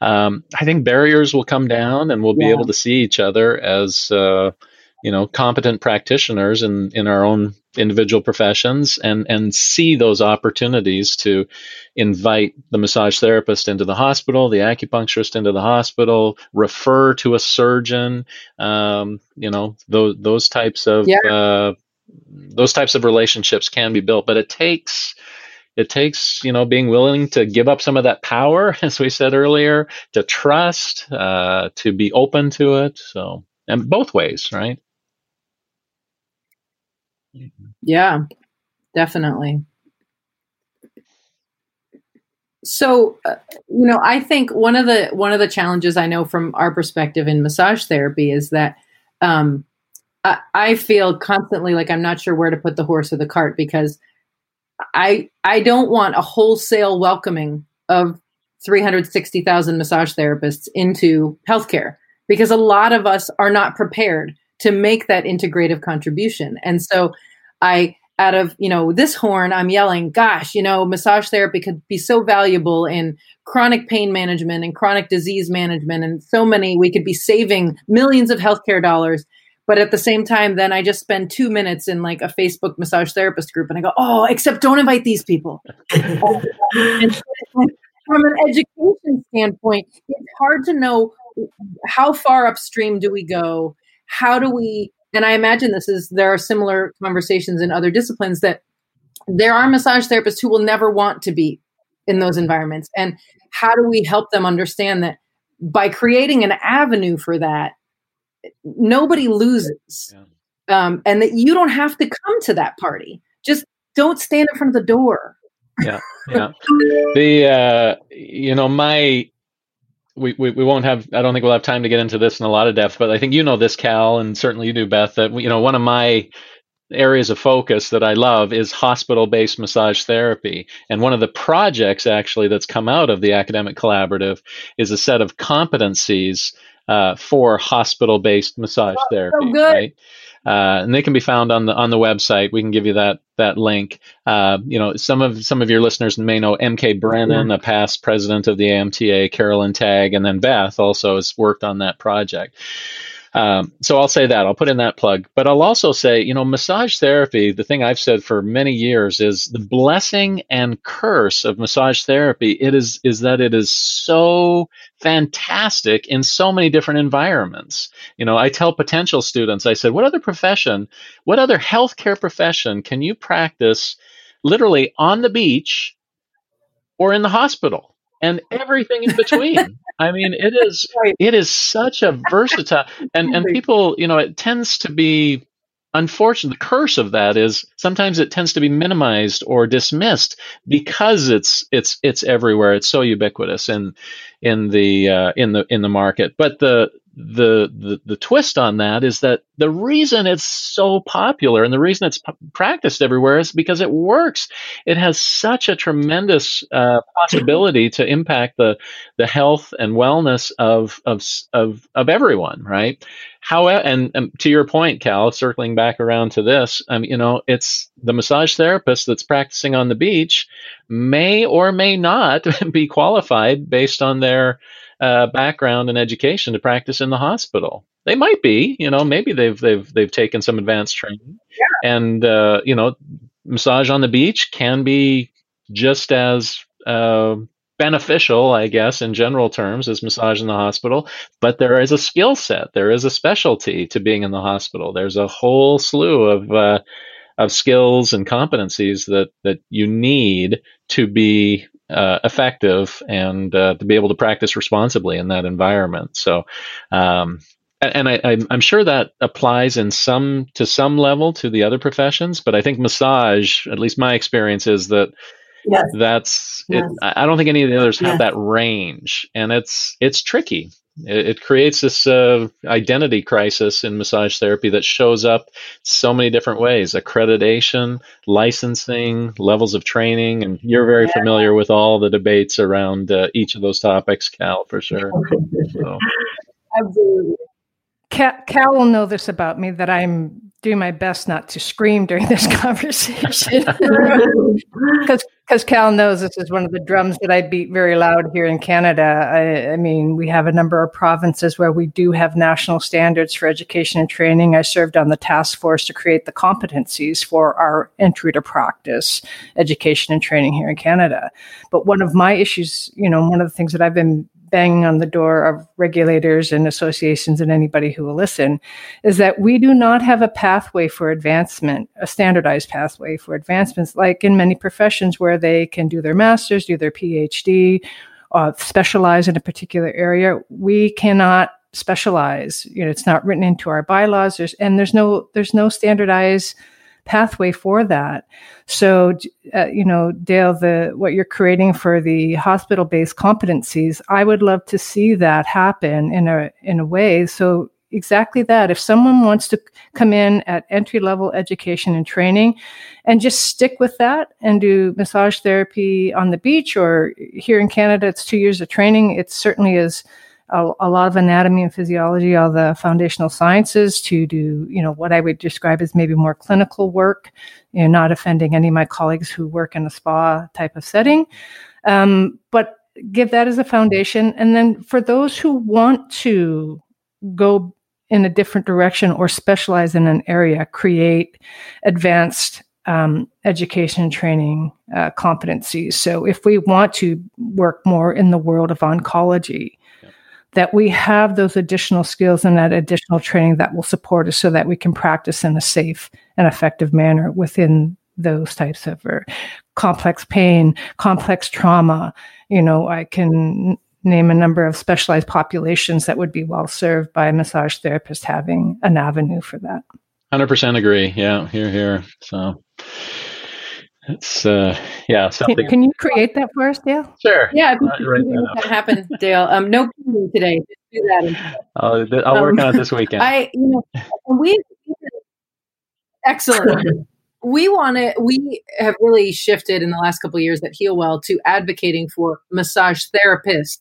um, I think barriers will come down and we'll be yeah. able to see each other as. Uh, you know competent practitioners in in our own individual professions and and see those opportunities to invite the massage therapist into the hospital the acupuncturist into the hospital refer to a surgeon um, you know those those types of yeah. uh, those types of relationships can be built. But it takes it takes you know being willing to give up some of that power as we said earlier to trust uh, to be open to it. So and both ways right yeah definitely. So uh, you know i think one of the one of the challenges i know from our perspective in massage therapy is that um, I, I feel constantly like i'm not sure where to put the horse or the cart because I I don't want a wholesale welcoming of 360,000 massage therapists into healthcare because a lot of us are not prepared to make that integrative contribution. And so I out of, you know, this horn I'm yelling, gosh, you know, massage therapy could be so valuable in chronic pain management and chronic disease management and so many we could be saving millions of healthcare dollars but at the same time, then I just spend two minutes in like a Facebook massage therapist group and I go, oh, except don't invite these people. from an education standpoint, it's hard to know how far upstream do we go? How do we, and I imagine this is, there are similar conversations in other disciplines that there are massage therapists who will never want to be in those environments. And how do we help them understand that by creating an avenue for that, nobody loses. Yeah. Um, and that you don't have to come to that party. Just don't stand in front of the door. yeah, yeah. The uh, you know my we, we, we won't have I don't think we'll have time to get into this in a lot of depth, but I think you know this, Cal, and certainly you do, Beth. That you know one of my areas of focus that I love is hospital based massage therapy. And one of the projects actually that's come out of the academic collaborative is a set of competencies uh, for hospital-based massage oh, therapy. So right? Uh, and they can be found on the on the website. We can give you that that link. Uh, you know, some of some of your listeners may know M.K. Brennan, a past president of the AMTA, Carolyn Tague, and then Beth also has worked on that project. Um, so I'll say that. I'll put in that plug. But I'll also say, you know, massage therapy, the thing I've said for many years is the blessing and curse of massage therapy. It is, is that it is so fantastic in so many different environments. You know, I tell potential students, I said, what other profession, what other healthcare profession can you practice literally on the beach or in the hospital? And everything in between. I mean, it is it is such a versatile and and people, you know, it tends to be unfortunate. The curse of that is sometimes it tends to be minimized or dismissed because it's it's it's everywhere. It's so ubiquitous in in the uh, in the in the market. But the the, the the twist on that is that the reason it's so popular and the reason it's p- practiced everywhere is because it works. It has such a tremendous uh, possibility to impact the the health and wellness of of of of everyone, right? However, and, and to your point, Cal, circling back around to this, um, you know, it's the massage therapist that's practicing on the beach may or may not be qualified based on their uh, background and education to practice in the hospital. They might be, you know, maybe they've they've they've taken some advanced training, yeah. and uh, you know, massage on the beach can be just as uh, beneficial, I guess, in general terms, as massage in the hospital. But there is a skill set, there is a specialty to being in the hospital. There's a whole slew of uh, of skills and competencies that that you need to be uh, effective and uh, to be able to practice responsibly in that environment. So, um, and I, am sure that applies in some to some level to the other professions, but I think massage, at least my experience, is that yes. that's. Yes. It, I don't think any of the others have yes. that range, and it's it's tricky. It, it creates this uh, identity crisis in massage therapy that shows up so many different ways accreditation, licensing, levels of training. And you're very yeah. familiar with all the debates around uh, each of those topics, Cal, for sure. So. Absolutely. Cal, Cal will know this about me that I'm doing my best not to scream during this conversation because because Cal knows this is one of the drums that I beat very loud here in Canada. I, I, mean, we have a number of provinces where we do have national standards for education and training. I served on the task force to create the competencies for our entry to practice education and training here in Canada. But one of my issues, you know, one of the things that I've been banging on the door of regulators and associations and anybody who will listen, is that we do not have a pathway for advancement, a standardized pathway for advancements, like in many professions where they can do their master's, do their PhD, uh, specialize in a particular area. We cannot specialize. You know, it's not written into our bylaws. There's and there's no there's no standardized pathway for that. So, uh, you know, Dale, the what you're creating for the hospital-based competencies, I would love to see that happen in a in a way. So exactly that. If someone wants to come in at entry level education and training and just stick with that and do massage therapy on the beach or here in Canada, it's two years of training. It certainly is a, a, lot of anatomy and physiology, all the foundational sciences to do, you know, what I would describe as maybe more clinical work, you know, not offending any of my colleagues who work in a spa type of setting. Um, but give that as a foundation. And then for those who want to go in a different direction or specialize in an area, create advanced um, education training uh, competencies. So, if we want to work more in the world of oncology, that we have those additional skills and that additional training that will support us so that we can practice in a safe and effective manner within those types of complex pain, complex trauma. You know, I can name a number of specialized populations that would be well served by a massage therapist having an avenue for that. 100% agree. Yeah, here, here. So it's uh, yeah. Something. Can, can you create that for us, Dale? Sure. Yeah, if you right that, that happen, Dale. Um, no today. Just do that. I'll, I'll um, work on it this weekend. I, you know, we excellent. we want to. We have really shifted in the last couple of years at HealWell to advocating for massage therapists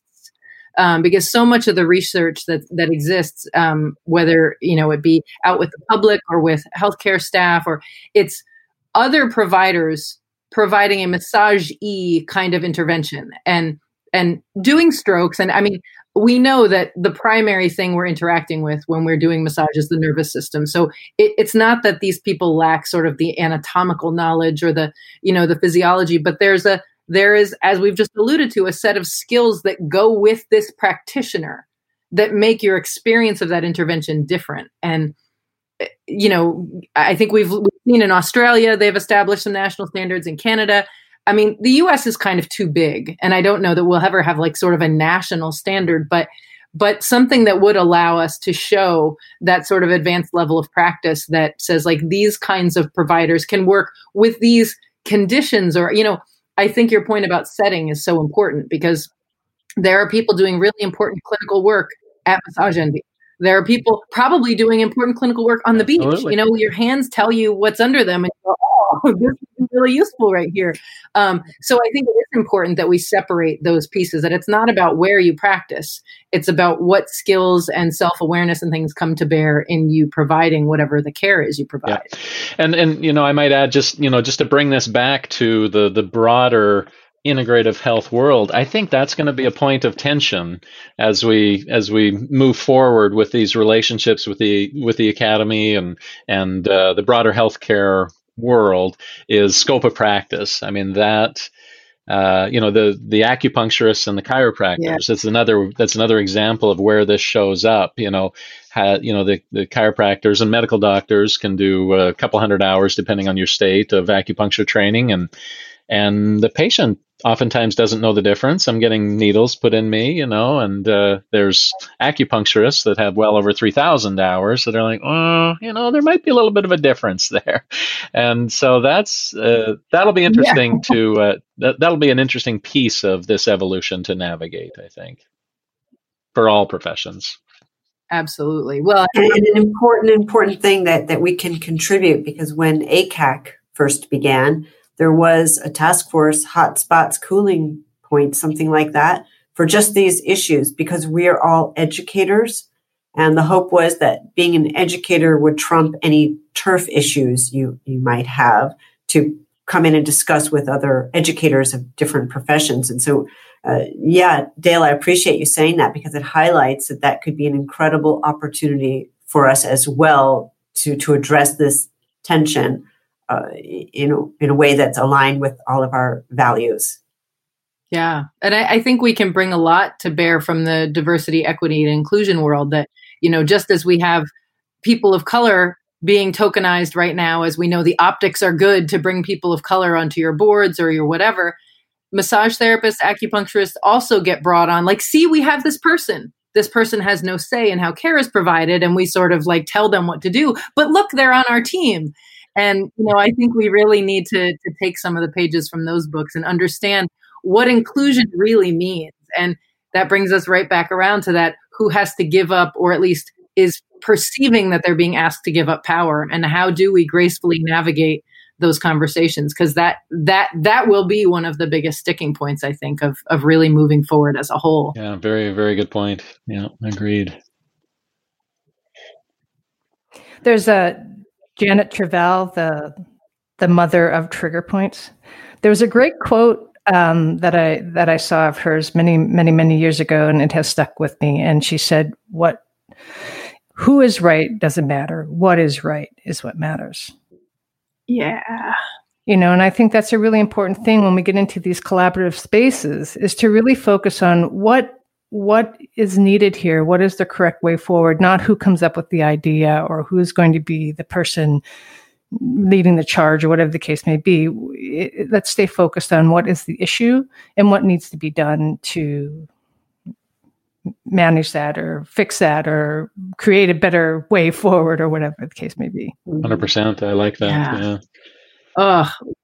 um, because so much of the research that that exists, um, whether you know it be out with the public or with healthcare staff, or it's other providers providing a massage e kind of intervention and and doing strokes. And i mean we know that the primary thing we're interacting with when we're doing massage is the nervous system. So it, it's not that these people lack sort of the anatomical knowledge or the you know the physiology but there's a there is as we've just alluded to a set of skills that go with this practitioner that make your experience of that intervention different. And you know, I think we've, we've seen in Australia, they've established some national standards in Canada. I mean, the US is kind of too big, and I don't know that we'll ever have like sort of a national standard, but but something that would allow us to show that sort of advanced level of practice that says like these kinds of providers can work with these conditions or you know i think your point about setting is so important because there are people doing really important clinical work at massage envy there are people probably doing important clinical work on the beach. Absolutely. You know, your hands tell you what's under them, and go, oh, this is really useful right here. Um, so I think it is important that we separate those pieces. That it's not about where you practice; it's about what skills and self awareness and things come to bear in you providing whatever the care is you provide. Yeah. And and you know, I might add just you know just to bring this back to the the broader integrative health world i think that's going to be a point of tension as we as we move forward with these relationships with the with the academy and and uh, the broader healthcare world is scope of practice i mean that uh, you know the the acupuncturists and the chiropractors yeah. that's another that's another example of where this shows up you know ha, you know the, the chiropractors and medical doctors can do a couple hundred hours depending on your state of acupuncture training and and the patient oftentimes doesn't know the difference. I'm getting needles put in me, you know, and uh, there's acupuncturists that have well over 3,000 hours that are like, oh, you know, there might be a little bit of a difference there. And so that's, uh, that'll be interesting yeah. to, uh, that, that'll be an interesting piece of this evolution to navigate, I think, for all professions. Absolutely. Well, and an important, important thing that, that we can contribute because when ACCAHC first began, there was a task force, hotspots, cooling points, something like that, for just these issues because we are all educators. And the hope was that being an educator would trump any turf issues you, you might have to come in and discuss with other educators of different professions. And so, uh, yeah, Dale, I appreciate you saying that because it highlights that that could be an incredible opportunity for us as well to, to address this tension uh, in, in a way that's aligned with all of our values. Yeah. And I, I, think we can bring a lot to bear from the diversity, equity, and inclusion world that, you know, just as we have people of color being tokenized right now, as we know the optics are good to bring people of color onto your boards or your whatever, massage therapists, acupuncturists also get brought on. Like, see, we have this person. This person has no say in how care is provided, and we sort of like tell them what to do. But look, they're on our team. And, you know, I think we really need to, to take some of the pages from those books and understand what inclusion really means. And that brings us right back around to that who has to give up or at least is perceiving that they're being asked to give up power and how do we gracefully navigate those conversations? Because that that that will be one of the biggest sticking points i think of of really moving forward as a whole. Yeah very very good point. Yeah agreed. There's a janet Travell, the the mother of trigger points there was a great quote um, that I that I saw of hers many many many years ago, and it has stuck with me. And she said, "What, who is right doesn't matter. What is right is what matters." Yeah, you know, and I think that's a really important thing when we get into these collaborative spaces is to really focus on what what is needed here? What is the correct way forward? Not who comes up with the idea or who is going to be the person leading the charge or whatever the case may be. It, let's stay focused on what is the issue and what needs to be done to manage that or fix that or create a better way forward or whatever the case may be. 100% i like that. Yeah, yeah. Ugh.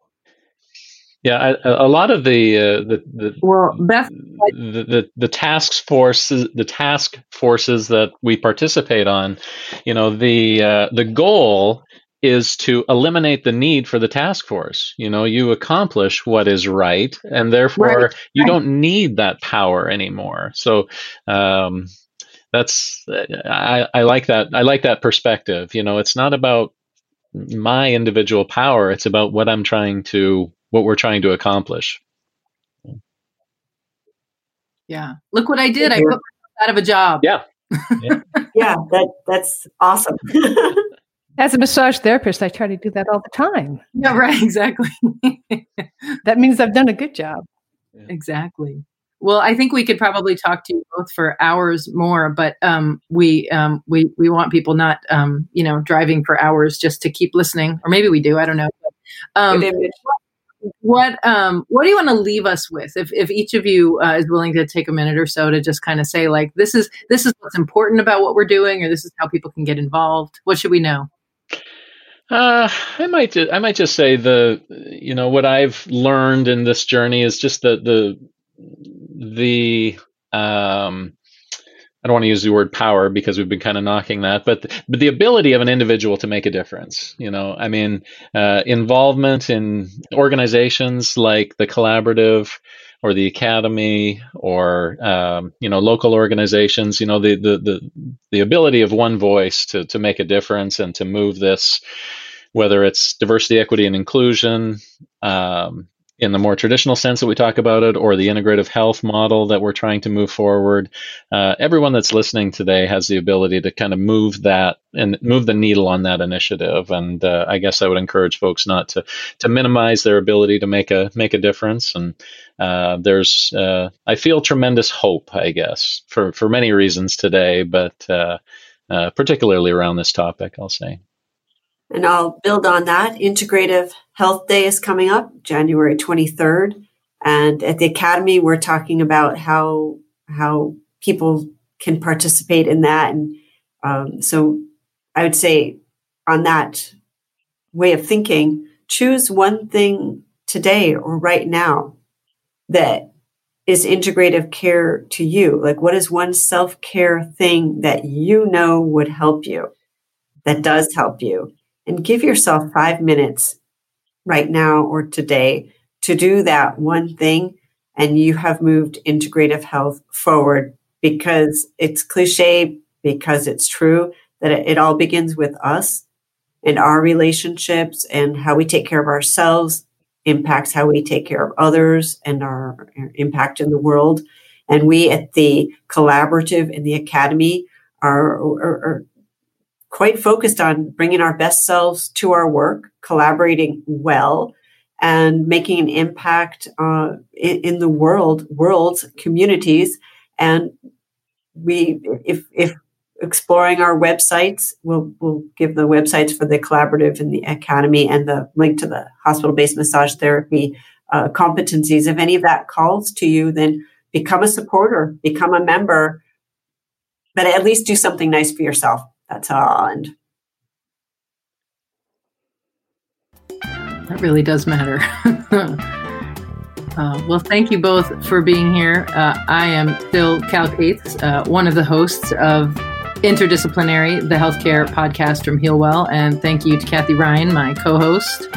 Yeah, a lot of the uh, the the well, the, the the task forces the task forces that we participate on, you know, the uh, the goal is to eliminate the need for the task force. You know, you accomplish what is right, and therefore right. you right. don't need that power anymore. So, um, that's I, I like that. I like that perspective. You know, it's not about my individual power; it's about what I'm trying to, what we're trying to accomplish. Yeah. Look what I did. I put myself out of a job. Yeah. Yeah. yeah that that's awesome. As a massage therapist, I try to do that all the time. Yeah, right, exactly. that means I've done a good job. Exactly. Well, I think we could probably talk to you both for hours more, but um, we um, we we want people not um, you know driving for hours just to keep listening, or maybe we do. I don't know. What um, what do you want to leave us with? If if each of you uh, is willing to take a minute or so to just kind of say like this is this is what's important about what we're doing, or this is how people can get involved. What should we know? Uh, I might ju- I might just say the you know what I've learned in this journey is just the the the um I don't want to use the word power because we've been kind of knocking that, but the, but the ability of an individual to make a difference. You know, I mean, uh, involvement in organizations like the collaborative or the academy or um, you know local organizations. You know, the, the the the ability of one voice to to make a difference and to move this, whether it's diversity, equity, and inclusion. Um, in the more traditional sense that we talk about it, or the integrative health model that we're trying to move forward. Uh, everyone that's listening today has the ability to kind of move that and move the needle on that initiative. And uh, I guess I would encourage folks not to to minimize their ability to make a make a difference. And uh, there's uh, I feel tremendous hope, I guess, for for many reasons today, but uh, uh, particularly around this topic, I'll say. And I'll build on that. Integrative Health Day is coming up January 23rd. And at the Academy, we're talking about how, how people can participate in that. And um, so I would say on that way of thinking, choose one thing today or right now that is integrative care to you. Like, what is one self care thing that you know would help you, that does help you? And give yourself five minutes right now or today to do that one thing and you have moved integrative health forward because it's cliche because it's true that it, all begins with us and our relationships and how we take care of ourselves impacts how we take care of others and our, our impact in the world. And we at the collaborative in the academy are, are, are quite focused on bringing our best selves to our work, collaborating well, and making an impact uh, in, in, the world, world's communities. And we, if, if exploring our websites, we'll, we'll give the websites for the collaborative and the academy and the link to the hospital-based massage therapy uh, competencies. If any of that calls to you, then become a supporter, become a member, but at least do something nice for yourself. That's how I'll. That really does matter. uh, well, thank you both for being here. Uh, I am still Cal Cates, uh, one of the hosts of Interdisciplinary, the healthcare podcast from Healwell. And thank you to Cathy Ryan, my co host.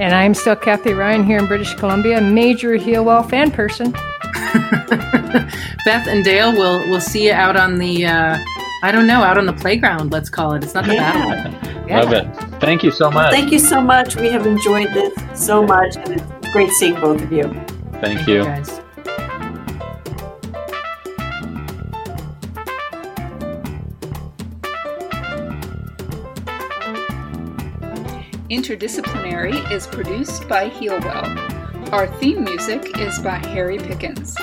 And I'm still Cathy Ryan here in British Columbia, major Healwell fan person. Beth and Dale, we'll, we'll see you out on the, uh, I don't know, out on the playground, let's call it. It's not the yeah. battle. Yeah. Love it. Thank you so much. Thank you so much. We have enjoyed this so much, and it's great seeing both of you. Thank, Thank you. you guys. Interdisciplinary is produced by Healwell. Our theme music is by Harry Pickens.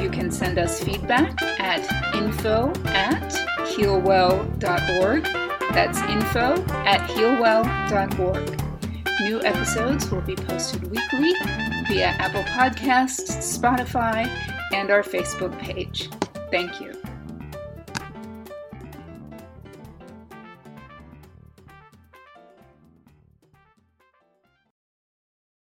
You can send us feedback at info at healwell.org that's info at healwell.org. New episodes will be posted weekly via Apple Podcasts, Spotify, and our Facebook page. Thank you.